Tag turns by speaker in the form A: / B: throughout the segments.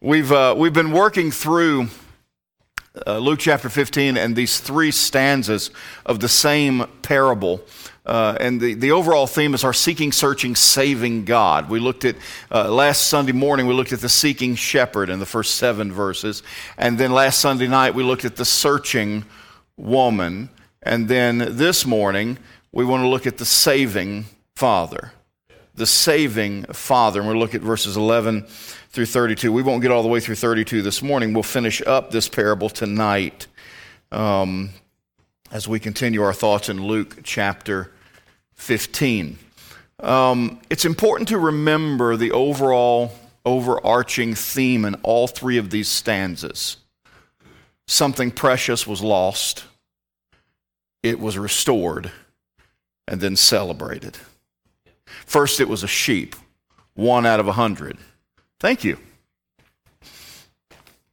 A: We've, uh, we've been working through uh, Luke chapter 15 and these three stanzas of the same parable. Uh, and the, the overall theme is our seeking, searching, saving God. We looked at, uh, last Sunday morning, we looked at the seeking shepherd in the first seven verses. And then last Sunday night, we looked at the searching woman. And then this morning, we want to look at the saving father. The saving father. And we'll look at verses 11 through 32. We won't get all the way through 32 this morning. We'll finish up this parable tonight um, as we continue our thoughts in Luke chapter 15. Um, it's important to remember the overall overarching theme in all three of these stanzas. Something precious was lost, it was restored, and then celebrated. First, it was a sheep, one out of a hundred. Thank you.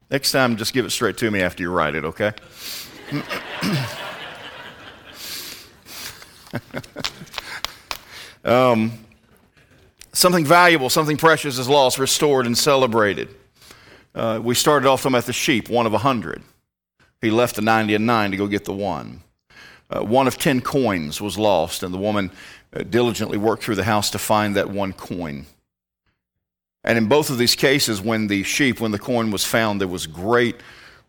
A: Next time, just give it straight to me after you write it, okay? um, something valuable, something precious is lost, restored, and celebrated. Uh, we started off talking about the sheep, one of a hundred. He left the 90 and 9 to go get the one. Uh, one of 10 coins was lost, and the woman uh, diligently worked through the house to find that one coin. And in both of these cases, when the sheep, when the coin was found, there was great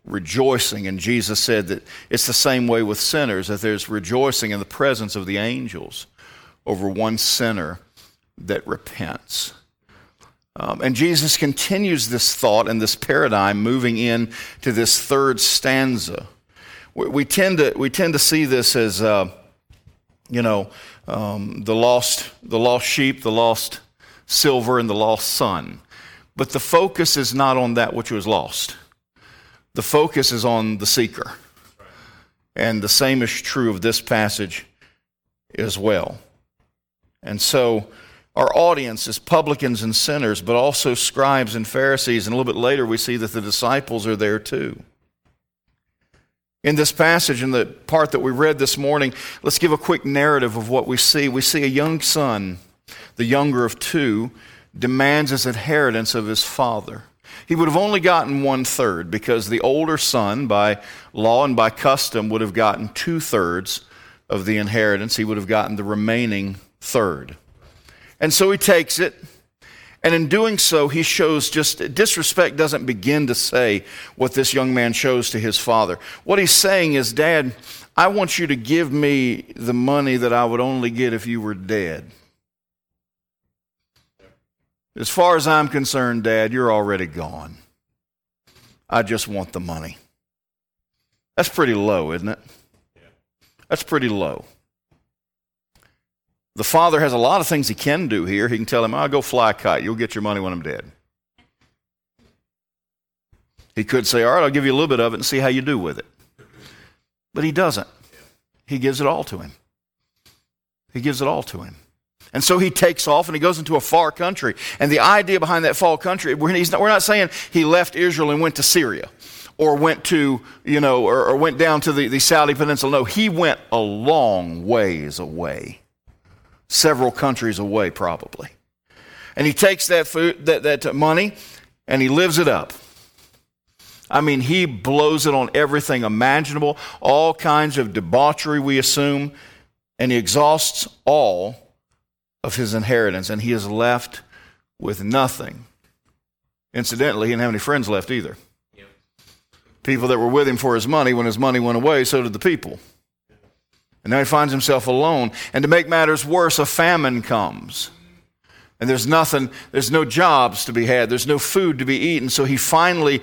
A: rejoicing. And Jesus said that it's the same way with sinners, that there's rejoicing in the presence of the angels over one sinner that repents. Um, and Jesus continues this thought and this paradigm moving in to this third stanza. We, we tend, to, we tend to see this as, uh, you know, um, the, lost, the lost sheep, the lost silver, and the lost son. But the focus is not on that which was lost, the focus is on the seeker. And the same is true of this passage as well. And so, our audience is publicans and sinners, but also scribes and Pharisees. And a little bit later, we see that the disciples are there too. In this passage, in the part that we read this morning, let's give a quick narrative of what we see. We see a young son the younger of two, demands his inheritance of his father. He would have only gotten one third because the older son, by law and by custom, would have gotten two thirds of the inheritance. He would have gotten the remaining third. And so he takes it. And in doing so, he shows just disrespect doesn't begin to say what this young man shows to his father. What he's saying is, Dad, I want you to give me the money that I would only get if you were dead. As far as I'm concerned, Dad, you're already gone. I just want the money. That's pretty low, isn't it? That's pretty low. The father has a lot of things he can do here. He can tell him, I'll go fly a kite. You'll get your money when I'm dead. He could say, All right, I'll give you a little bit of it and see how you do with it. But he doesn't. He gives it all to him. He gives it all to him. And so he takes off and he goes into a far country. And the idea behind that far country, we're not, we're not saying he left Israel and went to Syria or went to, you know, or, or went down to the, the Saudi Peninsula. No, he went a long ways away, several countries away, probably. And he takes that, food, that, that money and he lives it up. I mean, he blows it on everything imaginable, all kinds of debauchery, we assume, and he exhausts all of his inheritance, and he is left with nothing. Incidentally, he didn't have any friends left either. People that were with him for his money, when his money went away, so did the people. And now he finds himself alone. And to make matters worse, a famine comes. And there's nothing, there's no jobs to be had, there's no food to be eaten. So he finally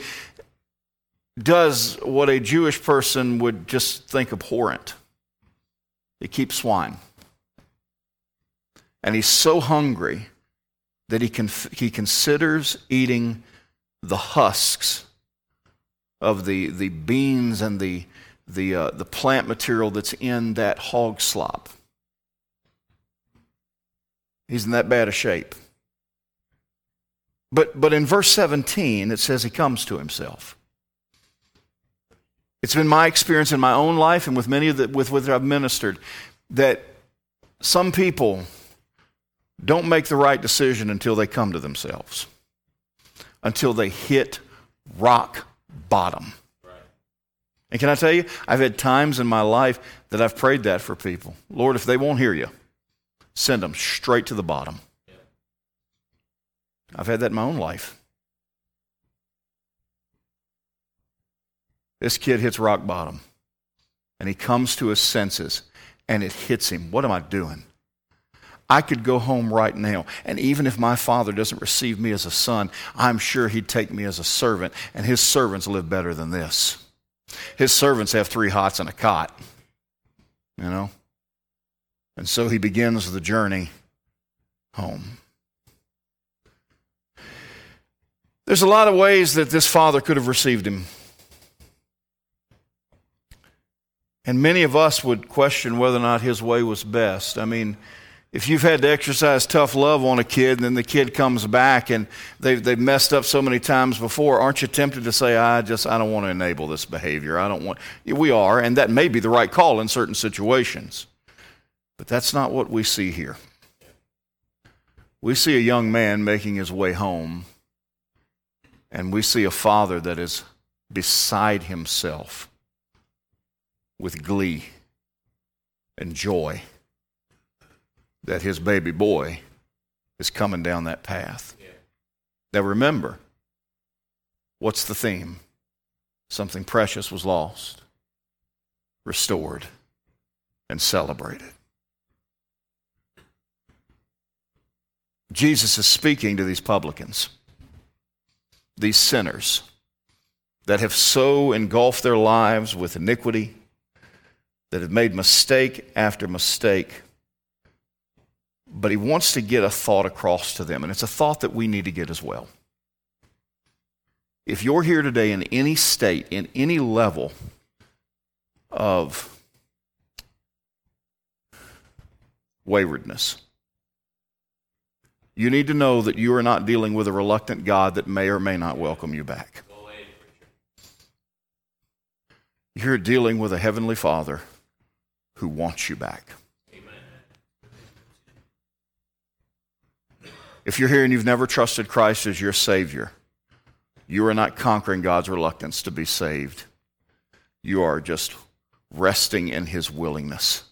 A: does what a Jewish person would just think abhorrent. He keeps swine. And he's so hungry that he, he considers eating the husks of the, the beans and the, the, uh, the plant material that's in that hog slop. He's in that bad a shape. But, but in verse 17, it says he comes to himself. It's been my experience in my own life and with many of the, with which I've ministered that some people don't make the right decision until they come to themselves. until they hit rock bottom. And can I tell you, I've had times in my life that I've prayed that for people. Lord, if they won't hear you, send them straight to the bottom. I've had that in my own life. This kid hits rock bottom and he comes to his senses and it hits him. What am I doing? I could go home right now, and even if my father doesn't receive me as a son, I'm sure he'd take me as a servant, and his servants live better than this. His servants have three hots and a cot, you know? And so he begins the journey home. There's a lot of ways that this father could have received him. And many of us would question whether or not his way was best. I mean, if you've had to exercise tough love on a kid and then the kid comes back and they've, they've messed up so many times before, aren't you tempted to say, I just, I don't want to enable this behavior. I don't want, we are, and that may be the right call in certain situations. But that's not what we see here. We see a young man making his way home, and we see a father that is beside himself with glee and joy that his baby boy is coming down that path. Yeah. Now remember, what's the theme? Something precious was lost, restored, and celebrated. Jesus is speaking to these publicans, these sinners that have so engulfed their lives with iniquity, that have made mistake after mistake but he wants to get a thought across to them, and it's a thought that we need to get as well. If you're here today in any state, in any level of waywardness, you need to know that you are not dealing with a reluctant God that may or may not welcome you back. You're dealing with a heavenly Father who wants you back. If you're here and you've never trusted Christ as your Savior, you are not conquering God's reluctance to be saved. You are just resting in His willingness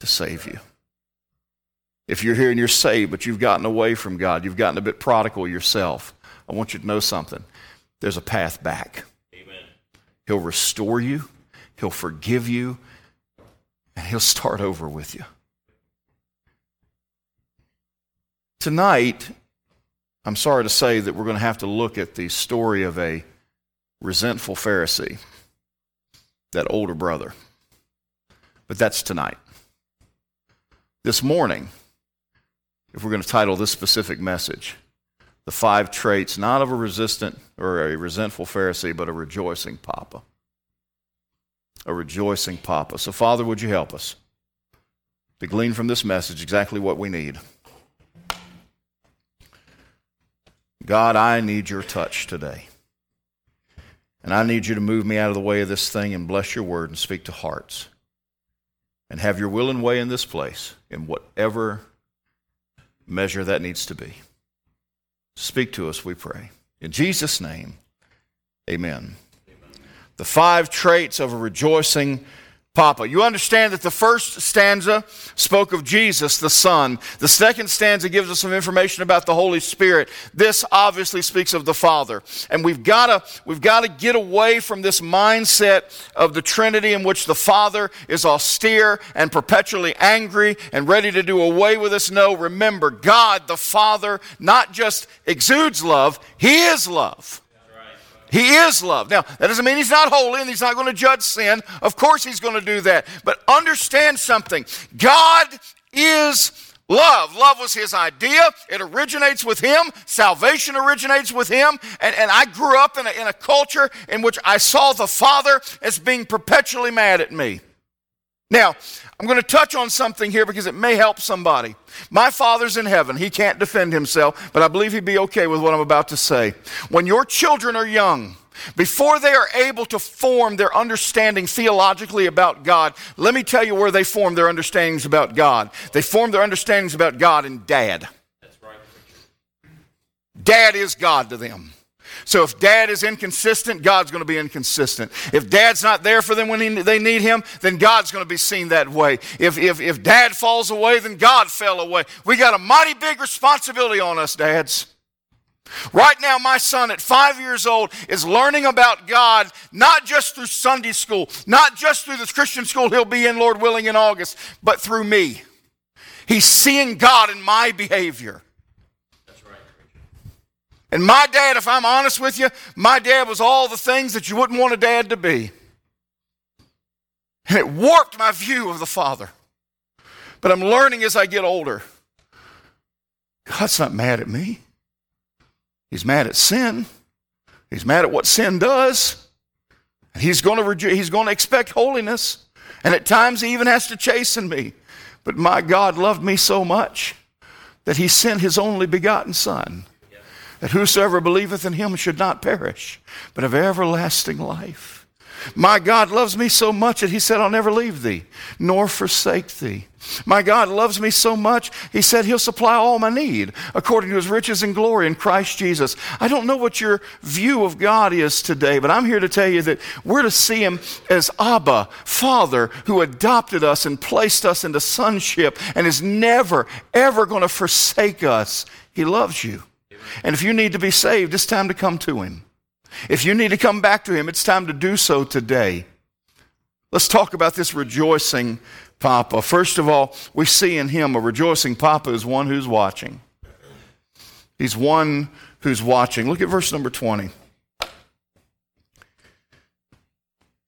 A: to save you. If you're here and you're saved, but you've gotten away from God, you've gotten a bit prodigal yourself, I want you to know something. There's a path back. Amen. He'll restore you, He'll forgive you, and He'll start over with you. Tonight, I'm sorry to say that we're going to have to look at the story of a resentful Pharisee, that older brother. But that's tonight. This morning, if we're going to title this specific message, the five traits not of a resistant or a resentful Pharisee, but a rejoicing Papa. A rejoicing Papa. So, Father, would you help us to glean from this message exactly what we need? God, I need your touch today. And I need you to move me out of the way of this thing and bless your word and speak to hearts. And have your will and way in this place, in whatever measure that needs to be. Speak to us, we pray. In Jesus' name, amen. amen. The five traits of a rejoicing Papa. You understand that the first stanza spoke of Jesus, the Son. The second stanza gives us some information about the Holy Spirit. This obviously speaks of the Father. And we've got to, we've got to get away from this mindset of the Trinity in which the Father is austere and perpetually angry and ready to do away with us. No, remember, God, the Father, not just exudes love, He is love. He is love. Now, that doesn't mean he's not holy and he's not going to judge sin. Of course, he's going to do that. But understand something God is love. Love was his idea, it originates with him, salvation originates with him. And, and I grew up in a, in a culture in which I saw the Father as being perpetually mad at me. Now, I'm going to touch on something here because it may help somebody. My Father's in heaven. He can't defend himself, but I believe he'd be okay with what I'm about to say. When your children are young, before they are able to form their understanding theologically about God, let me tell you where they form their understandings about God. They form their understandings about God in dad. That's right. Dad is God to them. So if dad is inconsistent, God's going to be inconsistent. If dad's not there for them when he, they need him, then God's going to be seen that way. If, if, if dad falls away, then God fell away. We got a mighty big responsibility on us, dads. Right now, my son at five years old is learning about God, not just through Sunday school, not just through the Christian school he'll be in, Lord willing, in August, but through me. He's seeing God in my behavior. And my dad, if I'm honest with you, my dad was all the things that you wouldn't want a dad to be. And it warped my view of the Father. But I'm learning as I get older. God's not mad at me. He's mad at sin. He's mad at what sin does. He's going to reju- he's going to expect holiness. And at times he even has to chasten me. But my God loved me so much that he sent his only begotten son that whosoever believeth in him should not perish, but have everlasting life. My God loves me so much that he said, I'll never leave thee, nor forsake thee. My God loves me so much, he said he'll supply all my need according to his riches and glory in Christ Jesus. I don't know what your view of God is today, but I'm here to tell you that we're to see him as Abba, Father, who adopted us and placed us into sonship and is never, ever going to forsake us. He loves you. And if you need to be saved, it's time to come to Him. If you need to come back to Him, it's time to do so today. Let's talk about this rejoicing Papa. First of all, we see in Him a rejoicing Papa is one who's watching. He's one who's watching. Look at verse number 20.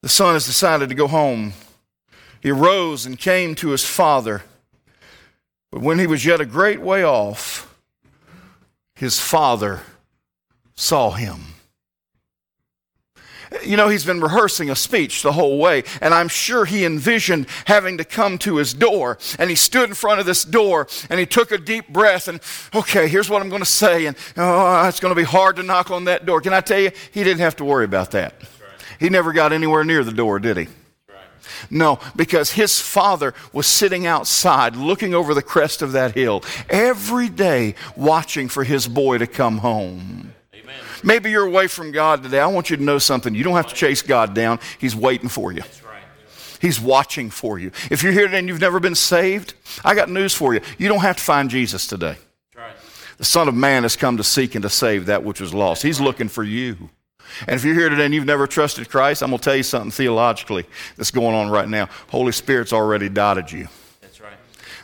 A: The son has decided to go home. He arose and came to his father. But when he was yet a great way off, his father saw him. You know, he's been rehearsing a speech the whole way, and I'm sure he envisioned having to come to his door. And he stood in front of this door and he took a deep breath and, okay, here's what I'm going to say. And oh, it's going to be hard to knock on that door. Can I tell you, he didn't have to worry about that. He never got anywhere near the door, did he? No, because his father was sitting outside looking over the crest of that hill every day watching for his boy to come home. Amen. Maybe you're away from God today. I want you to know something. You don't have to chase God down, He's waiting for you. He's watching for you. If you're here today and you've never been saved, I got news for you. You don't have to find Jesus today. The Son of Man has come to seek and to save that which was lost. He's looking for you. And if you're here today and you've never trusted Christ, I'm going to tell you something theologically that's going on right now. Holy Spirit's already dotted you. That's right.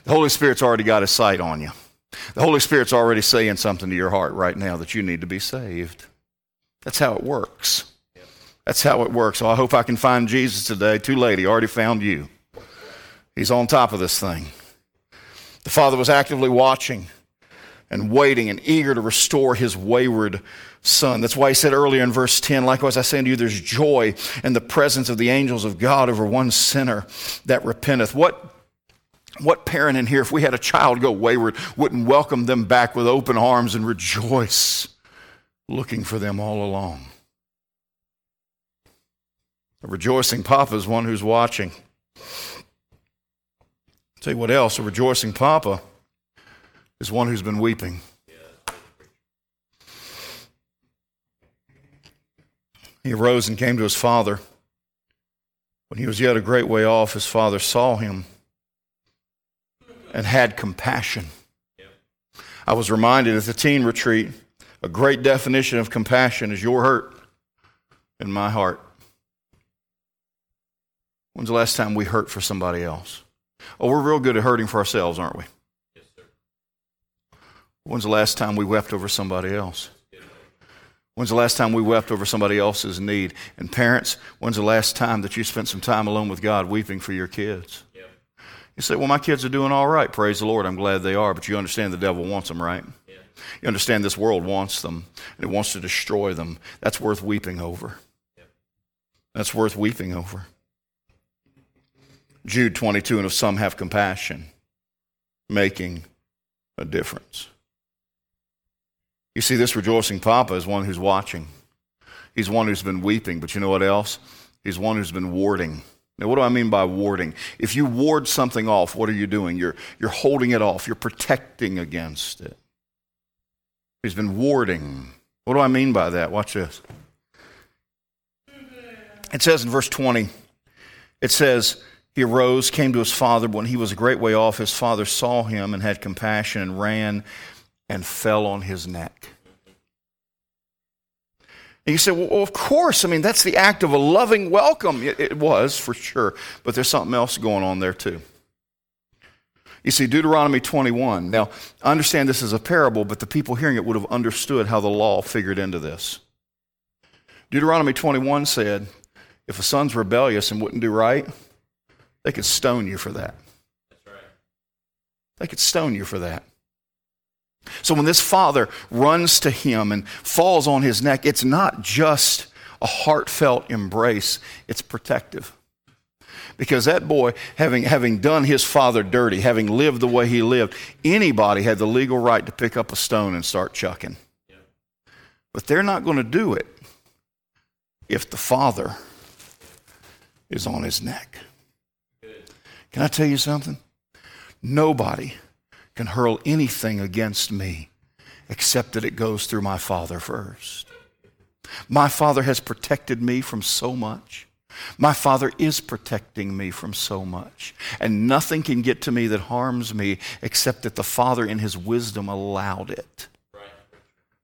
A: The Holy Spirit's already got his sight on you. The Holy Spirit's already saying something to your heart right now that you need to be saved. That's how it works. That's how it works. So I hope I can find Jesus today. Too late. He already found you. He's on top of this thing. The Father was actively watching and waiting and eager to restore his wayward son. That's why he said earlier in verse 10, likewise I say unto you, there's joy in the presence of the angels of God over one sinner that repenteth. What what parent in here, if we had a child go wayward, wouldn't welcome them back with open arms and rejoice, looking for them all along? A rejoicing papa is one who's watching. I'll tell you what else, a rejoicing papa is one who's been weeping. He arose and came to his father. When he was yet a great way off, his father saw him and had compassion. I was reminded at the teen retreat a great definition of compassion is your hurt in my heart. When's the last time we hurt for somebody else? Oh, we're real good at hurting for ourselves, aren't we? Yes, sir. When's the last time we wept over somebody else? When's the last time we wept over somebody else's need? And parents, when's the last time that you spent some time alone with God weeping for your kids? Yep. You say, Well, my kids are doing all right. Praise the Lord. I'm glad they are. But you understand the devil wants them, right? Yeah. You understand this world wants them, and it wants to destroy them. That's worth weeping over. Yep. That's worth weeping over. Jude 22, and if some have compassion, making a difference. You see, this rejoicing papa is one who's watching. He's one who's been weeping, but you know what else? He's one who's been warding. Now, what do I mean by warding? If you ward something off, what are you doing? You're, you're holding it off, you're protecting against it. He's been warding. What do I mean by that? Watch this. It says in verse 20, it says, He arose, came to his father, but when he was a great way off, his father saw him and had compassion and ran and fell on his neck. And you say, well, of course. I mean, that's the act of a loving welcome. It, it was, for sure. But there's something else going on there, too. You see, Deuteronomy 21. Now, I understand this is a parable, but the people hearing it would have understood how the law figured into this. Deuteronomy 21 said, if a son's rebellious and wouldn't do right, they could stone you for that. That's right. They could stone you for that. So when this father runs to him and falls on his neck, it's not just a heartfelt embrace, it's protective. Because that boy, having, having done his father dirty, having lived the way he lived, anybody had the legal right to pick up a stone and start chucking. But they're not going to do it if the father is on his neck. Can I tell you something? Nobody can hurl anything against me except that it goes through my Father first. My Father has protected me from so much. My Father is protecting me from so much. And nothing can get to me that harms me except that the Father, in His wisdom, allowed it.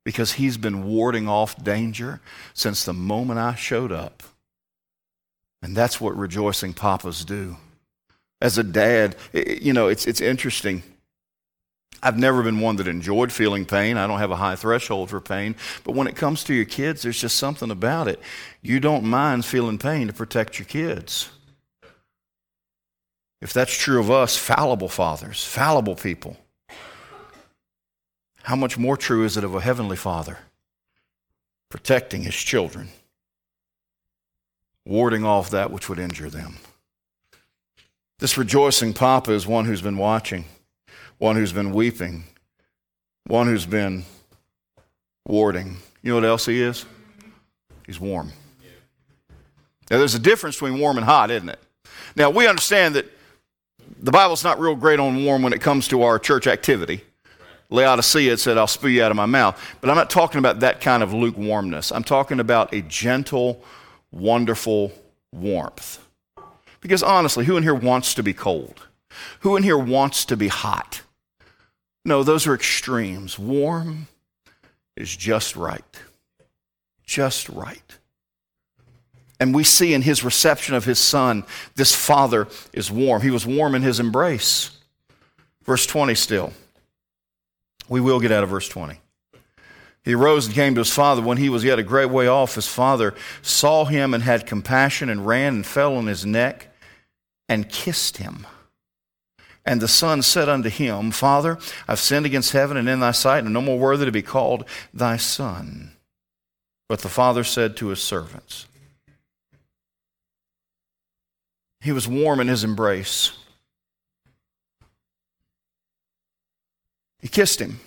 A: Because He's been warding off danger since the moment I showed up. And that's what rejoicing papas do. As a dad, you know, it's, it's interesting. I've never been one that enjoyed feeling pain. I don't have a high threshold for pain. But when it comes to your kids, there's just something about it. You don't mind feeling pain to protect your kids. If that's true of us, fallible fathers, fallible people, how much more true is it of a heavenly father protecting his children, warding off that which would injure them? This rejoicing papa is one who's been watching one who's been weeping, one who's been warding. You know what else he is? He's warm. Now, there's a difference between warm and hot, isn't it? Now, we understand that the Bible's not real great on warm when it comes to our church activity. Laodicea said, I'll spew you out of my mouth. But I'm not talking about that kind of lukewarmness. I'm talking about a gentle, wonderful warmth. Because honestly, who in here wants to be cold? Who in here wants to be hot? No, those are extremes. Warm is just right. Just right. And we see in his reception of his son, this father is warm. He was warm in his embrace. Verse 20 still. We will get out of verse 20. He arose and came to his father. When he was yet a great way off, his father saw him and had compassion and ran and fell on his neck and kissed him. And the son said unto him, Father, I've sinned against heaven and in thy sight, and no more worthy to be called thy son. But the father said to his servants, He was warm in his embrace. He kissed him.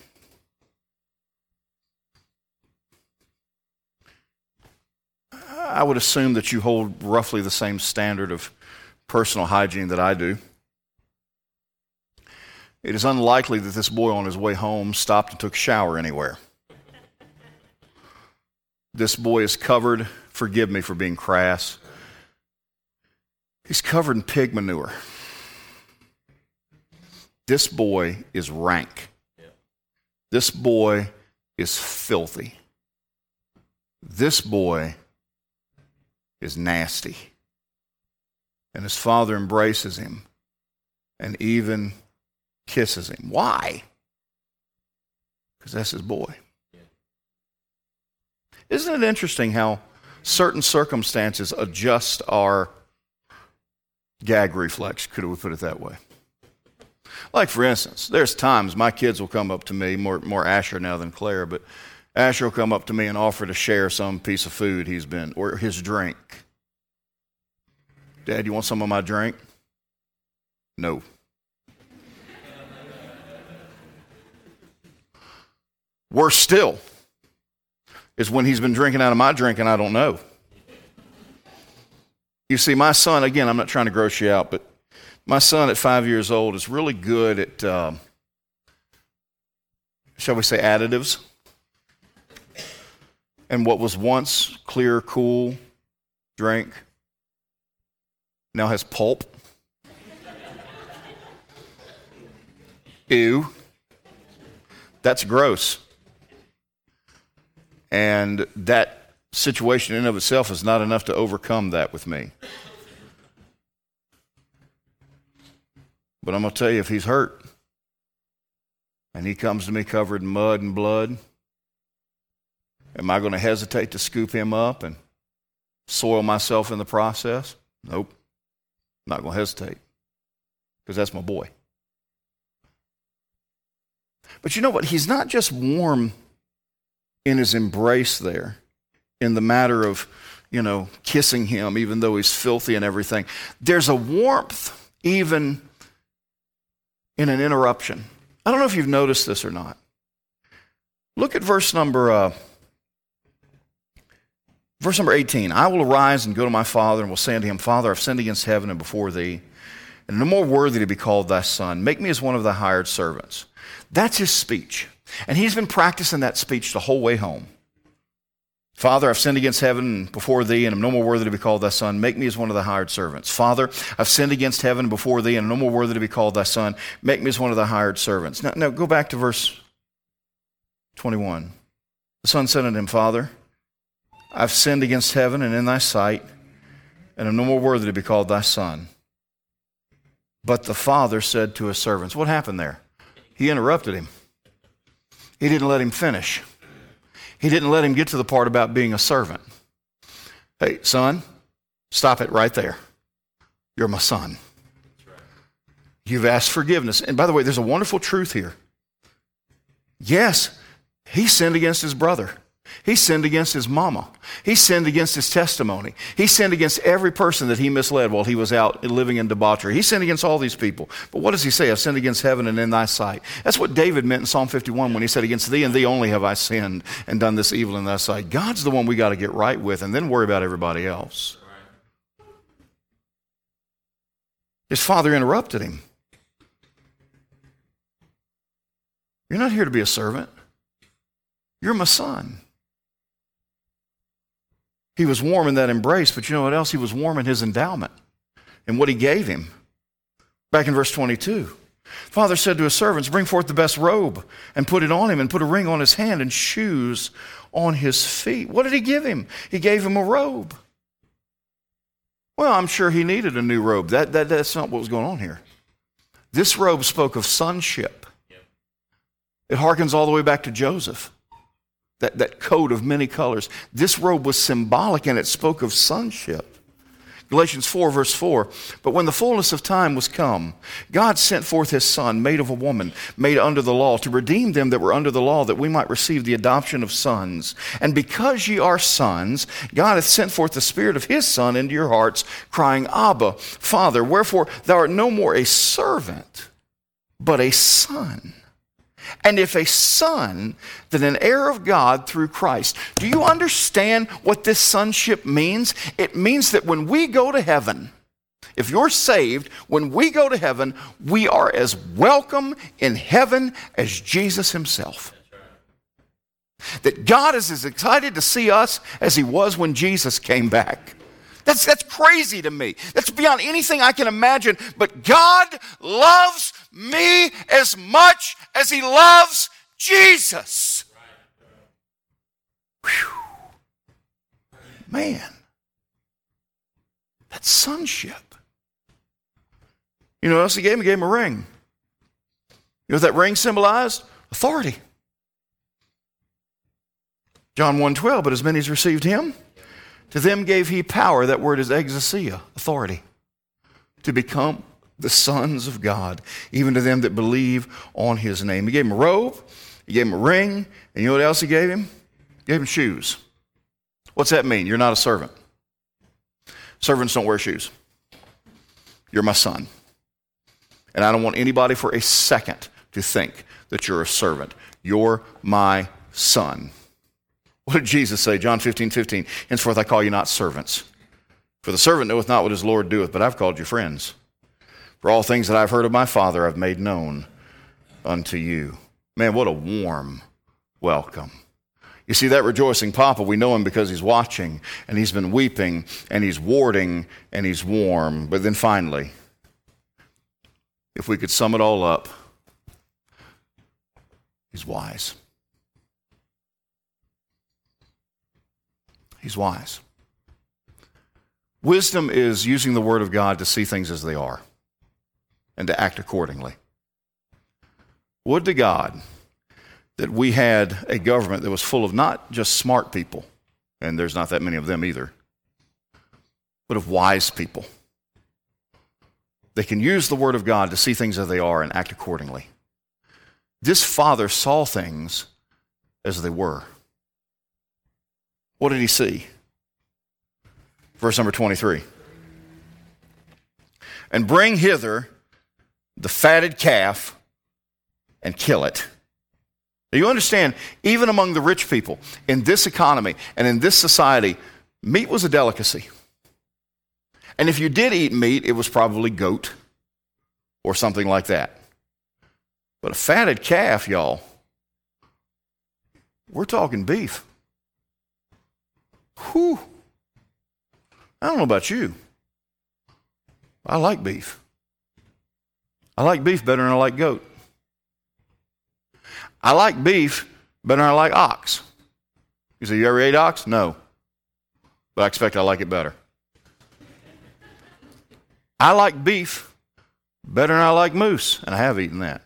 A: I would assume that you hold roughly the same standard of personal hygiene that I do. It is unlikely that this boy on his way home stopped and took a shower anywhere. This boy is covered, forgive me for being crass, he's covered in pig manure. This boy is rank. This boy is filthy. This boy is nasty. And his father embraces him and even kisses him. Why? Because that's his boy. Isn't it interesting how certain circumstances adjust our gag reflex? Could we put it that way? Like, for instance, there's times my kids will come up to me, more, more Asher now than Claire, but Asher will come up to me and offer to share some piece of food he's been, or his drink. Dad, you want some of my drink? No. Worse still is when he's been drinking out of my drink and I don't know. You see, my son, again, I'm not trying to gross you out, but my son at five years old is really good at, um, shall we say, additives. And what was once clear, cool drink now has pulp. Ew. That's gross. And that situation in and of itself is not enough to overcome that with me. But I'm going to tell you, if he's hurt and he comes to me covered in mud and blood, am I going to hesitate to scoop him up and soil myself in the process? Nope. I'm not going to hesitate because that's my boy. But you know what? He's not just warm in his embrace there, in the matter of, you know, kissing him, even though he's filthy and everything. There's a warmth even in an interruption. I don't know if you've noticed this or not. Look at verse number. Uh, Verse number 18 I will arise and go to my father and will say unto him, Father, I've sinned against heaven and before thee, and no more worthy to be called thy son. Make me as one of thy hired servants. That's his speech. And he's been practicing that speech the whole way home. Father, I've sinned against heaven before thee, and I'm no more worthy to be called thy son. Make me as one of thy hired servants. Father, I've sinned against heaven before thee, and I'm no more worthy to be called thy son. Make me as one of thy hired servants. Now, now go back to verse 21. The son said unto him, Father, I've sinned against heaven and in thy sight, and I'm no more worthy to be called thy son. But the father said to his servants, What happened there? He interrupted him. He didn't let him finish. He didn't let him get to the part about being a servant. Hey, son, stop it right there. You're my son. You've asked forgiveness. And by the way, there's a wonderful truth here. Yes, he sinned against his brother. He sinned against his mama. He sinned against his testimony. He sinned against every person that he misled while he was out living in debauchery. He sinned against all these people. But what does he say? I've sinned against heaven and in thy sight. That's what David meant in Psalm 51 when he said, Against thee and thee only have I sinned and done this evil in thy sight. God's the one we got to get right with and then worry about everybody else. His father interrupted him. You're not here to be a servant. You're my son. He was warm in that embrace, but you know what else? He was warm in his endowment and what he gave him. Back in verse 22. Father said to his servants, Bring forth the best robe and put it on him, and put a ring on his hand and shoes on his feet. What did he give him? He gave him a robe. Well, I'm sure he needed a new robe. That, that, that's not what was going on here. This robe spoke of sonship. It harkens all the way back to Joseph that, that coat of many colors. This robe was symbolic and it spoke of sonship. Galatians 4, verse 4. But when the fullness of time was come, God sent forth his Son, made of a woman, made under the law, to redeem them that were under the law, that we might receive the adoption of sons. And because ye are sons, God hath sent forth the Spirit of his Son into your hearts, crying, Abba, Father. Wherefore thou art no more a servant, but a son. And if a son, then an heir of God through Christ. Do you understand what this sonship means? It means that when we go to heaven, if you're saved, when we go to heaven, we are as welcome in heaven as Jesus himself. That God is as excited to see us as he was when Jesus came back. That's, that's crazy to me. That's beyond anything I can imagine. But God loves me as much as He loves Jesus. Whew. Man, that sonship. You know what else He gave me? He gave him a ring. You know what that ring symbolized? Authority. John 1:12, but as many as received him, to them gave he power, that word is exousia, authority, to become the sons of God, even to them that believe on his name. He gave him a robe, he gave him a ring, and you know what else he gave him? He gave him shoes. What's that mean? You're not a servant. Servants don't wear shoes. You're my son. And I don't want anybody for a second to think that you're a servant. You're my son. What did Jesus say? John 15, 15. Henceforth I call you not servants. For the servant knoweth not what his Lord doeth, but I've called you friends. For all things that I've heard of my Father I've made known unto you. Man, what a warm welcome. You see, that rejoicing Papa, we know him because he's watching, and he's been weeping, and he's warding, and he's warm. But then finally, if we could sum it all up, he's wise. He's wise. Wisdom is using the Word of God to see things as they are and to act accordingly. Would to God that we had a government that was full of not just smart people, and there's not that many of them either, but of wise people. They can use the Word of God to see things as they are and act accordingly. This father saw things as they were. What did he see? Verse number 23. And bring hither the fatted calf and kill it. Now you understand, even among the rich people in this economy and in this society, meat was a delicacy. And if you did eat meat, it was probably goat or something like that. But a fatted calf, y'all, we're talking beef. Whew. I don't know about you. I like beef. I like beef better than I like goat. I like beef better than I like ox. You say, You ever ate ox? No. But I expect I like it better. I like beef better than I like moose, and I have eaten that.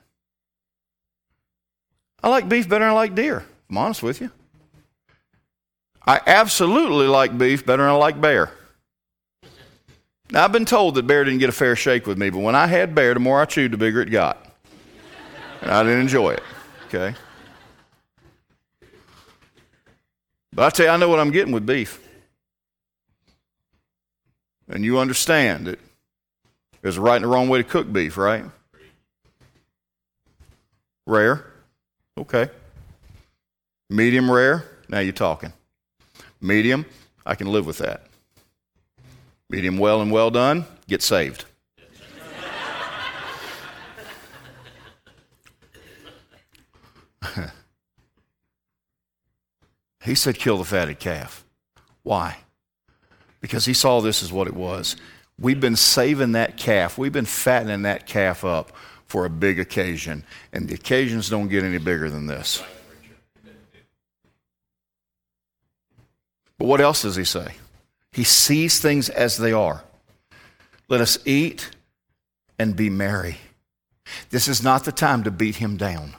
A: I like beef better than I like deer, I'm honest with you. I absolutely like beef better than I like bear. Now, I've been told that bear didn't get a fair shake with me, but when I had bear, the more I chewed, the bigger it got. And I didn't enjoy it. Okay? But I tell you, I know what I'm getting with beef. And you understand that there's a right and a wrong way to cook beef, right? Rare. Okay. Medium rare. Now you're talking. Medium, I can live with that. Medium well and well done, get saved. he said, kill the fatted calf. Why? Because he saw this as what it was. We've been saving that calf, we've been fattening that calf up for a big occasion, and the occasions don't get any bigger than this. But what else does he say? He sees things as they are. Let us eat and be merry. This is not the time to beat him down.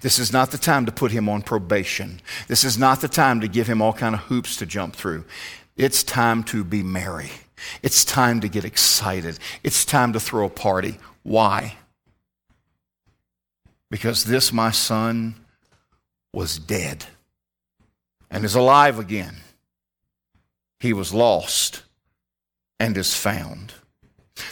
A: This is not the time to put him on probation. This is not the time to give him all kind of hoops to jump through. It's time to be merry. It's time to get excited. It's time to throw a party. Why? Because this, my son, was dead and is alive again. He was lost and is found.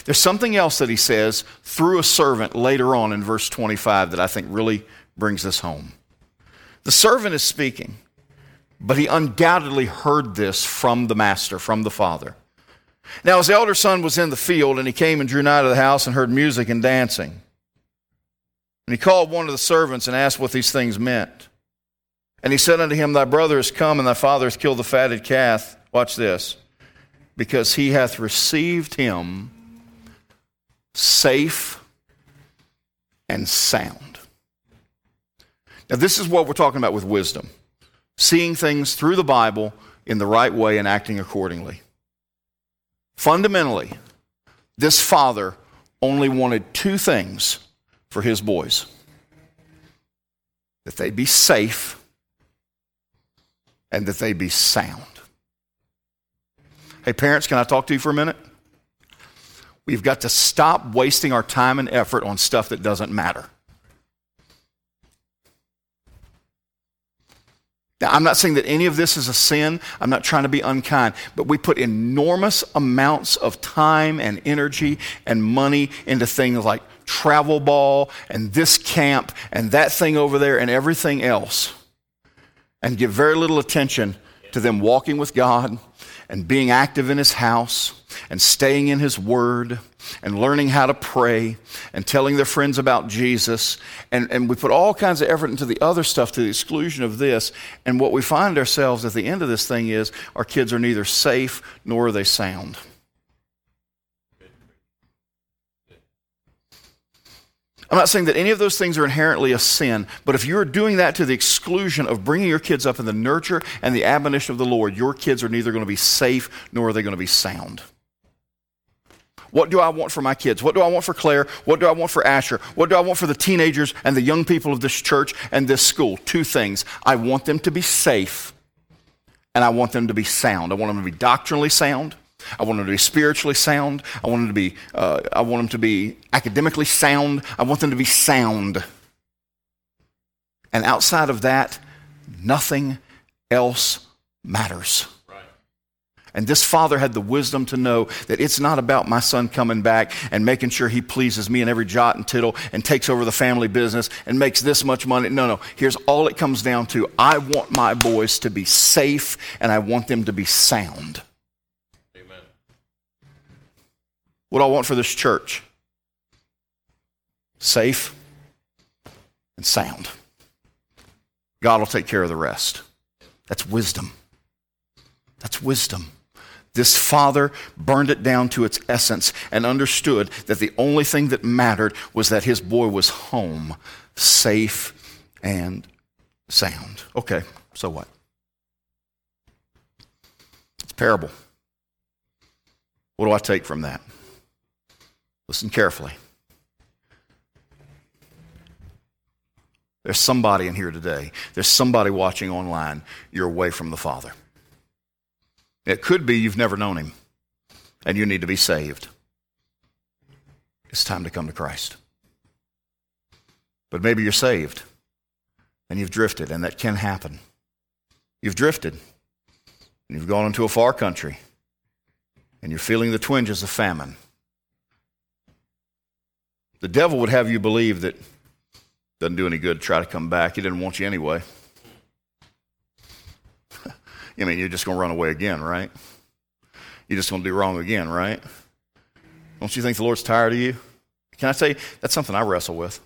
A: There's something else that he says through a servant later on in verse 25 that I think really brings this home. The servant is speaking, but he undoubtedly heard this from the master, from the father. Now, his elder son was in the field, and he came and drew nigh to the house and heard music and dancing. And he called one of the servants and asked what these things meant. And he said unto him, Thy brother is come, and thy father has killed the fatted calf. Watch this. Because he hath received him safe and sound. Now, this is what we're talking about with wisdom seeing things through the Bible in the right way and acting accordingly. Fundamentally, this father only wanted two things for his boys that they be safe and that they be sound. Hey, parents, can I talk to you for a minute? We've got to stop wasting our time and effort on stuff that doesn't matter. Now, I'm not saying that any of this is a sin. I'm not trying to be unkind. But we put enormous amounts of time and energy and money into things like travel ball and this camp and that thing over there and everything else. And give very little attention to them walking with God and being active in His house and staying in His Word and learning how to pray and telling their friends about Jesus. And, and we put all kinds of effort into the other stuff to the exclusion of this. And what we find ourselves at the end of this thing is our kids are neither safe nor are they sound. I'm not saying that any of those things are inherently a sin, but if you're doing that to the exclusion of bringing your kids up in the nurture and the admonition of the Lord, your kids are neither going to be safe nor are they going to be sound. What do I want for my kids? What do I want for Claire? What do I want for Asher? What do I want for the teenagers and the young people of this church and this school? Two things. I want them to be safe and I want them to be sound. I want them to be doctrinally sound I want them to be spiritually sound. I want them to be, uh, I want them to be academically sound. I want them to be sound. And outside of that, nothing else matters. And this father had the wisdom to know that it's not about my son coming back and making sure he pleases me in every jot and tittle and takes over the family business and makes this much money. No, no. Here's all it comes down to I want my boys to be safe and I want them to be sound. What do I want for this church? Safe and sound. God will take care of the rest. That's wisdom. That's wisdom. This father burned it down to its essence and understood that the only thing that mattered was that his boy was home, safe and sound. Okay, so what? It's parable. What do I take from that? Listen carefully. There's somebody in here today. There's somebody watching online. You're away from the Father. It could be you've never known Him and you need to be saved. It's time to come to Christ. But maybe you're saved and you've drifted, and that can happen. You've drifted and you've gone into a far country and you're feeling the twinges of famine the devil would have you believe that doesn't do any good to try to come back. He didn't want you anyway. I mean, you're just going to run away again, right? You're just going to do wrong again, right? Don't you think the Lord's tired of you? Can I say that's something I wrestle with?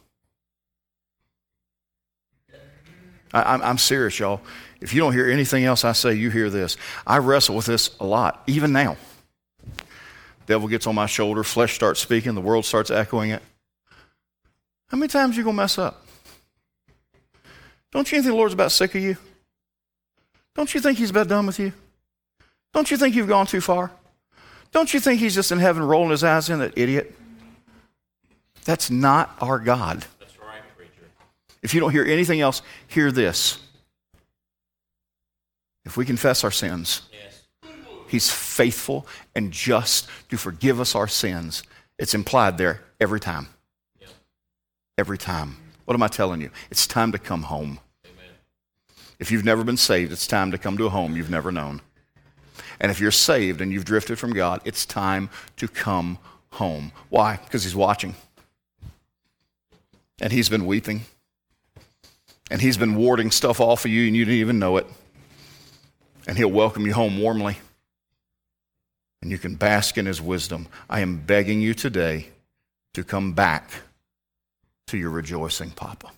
A: I, am serious, y'all. If you don't hear anything else I say, you hear this. I wrestle with this a lot, even now. Devil gets on my shoulder, flesh starts speaking, the world starts echoing it. How many times are you going to mess up? Don't you think the Lord's about sick of you? Don't you think He's about done with you? Don't you think you've gone too far? Don't you think He's just in heaven rolling His eyes in, that idiot? That's not our God.
B: That's right, preacher.
A: If you don't hear anything else, hear this. If we confess our sins, yes. He's faithful and just to forgive us our sins. It's implied there every time every time. What am I telling you? It's time to come home. Amen. If you've never been saved, it's time to come to a home you've never known. And if you're saved and you've drifted from God, it's time to come home. Why? Because He's watching. And He's been weeping. And He's been warding stuff off of you and you didn't even know it. And He'll welcome you home warmly. And you can bask in His wisdom. I am begging you today to come back to your rejoicing, Papa.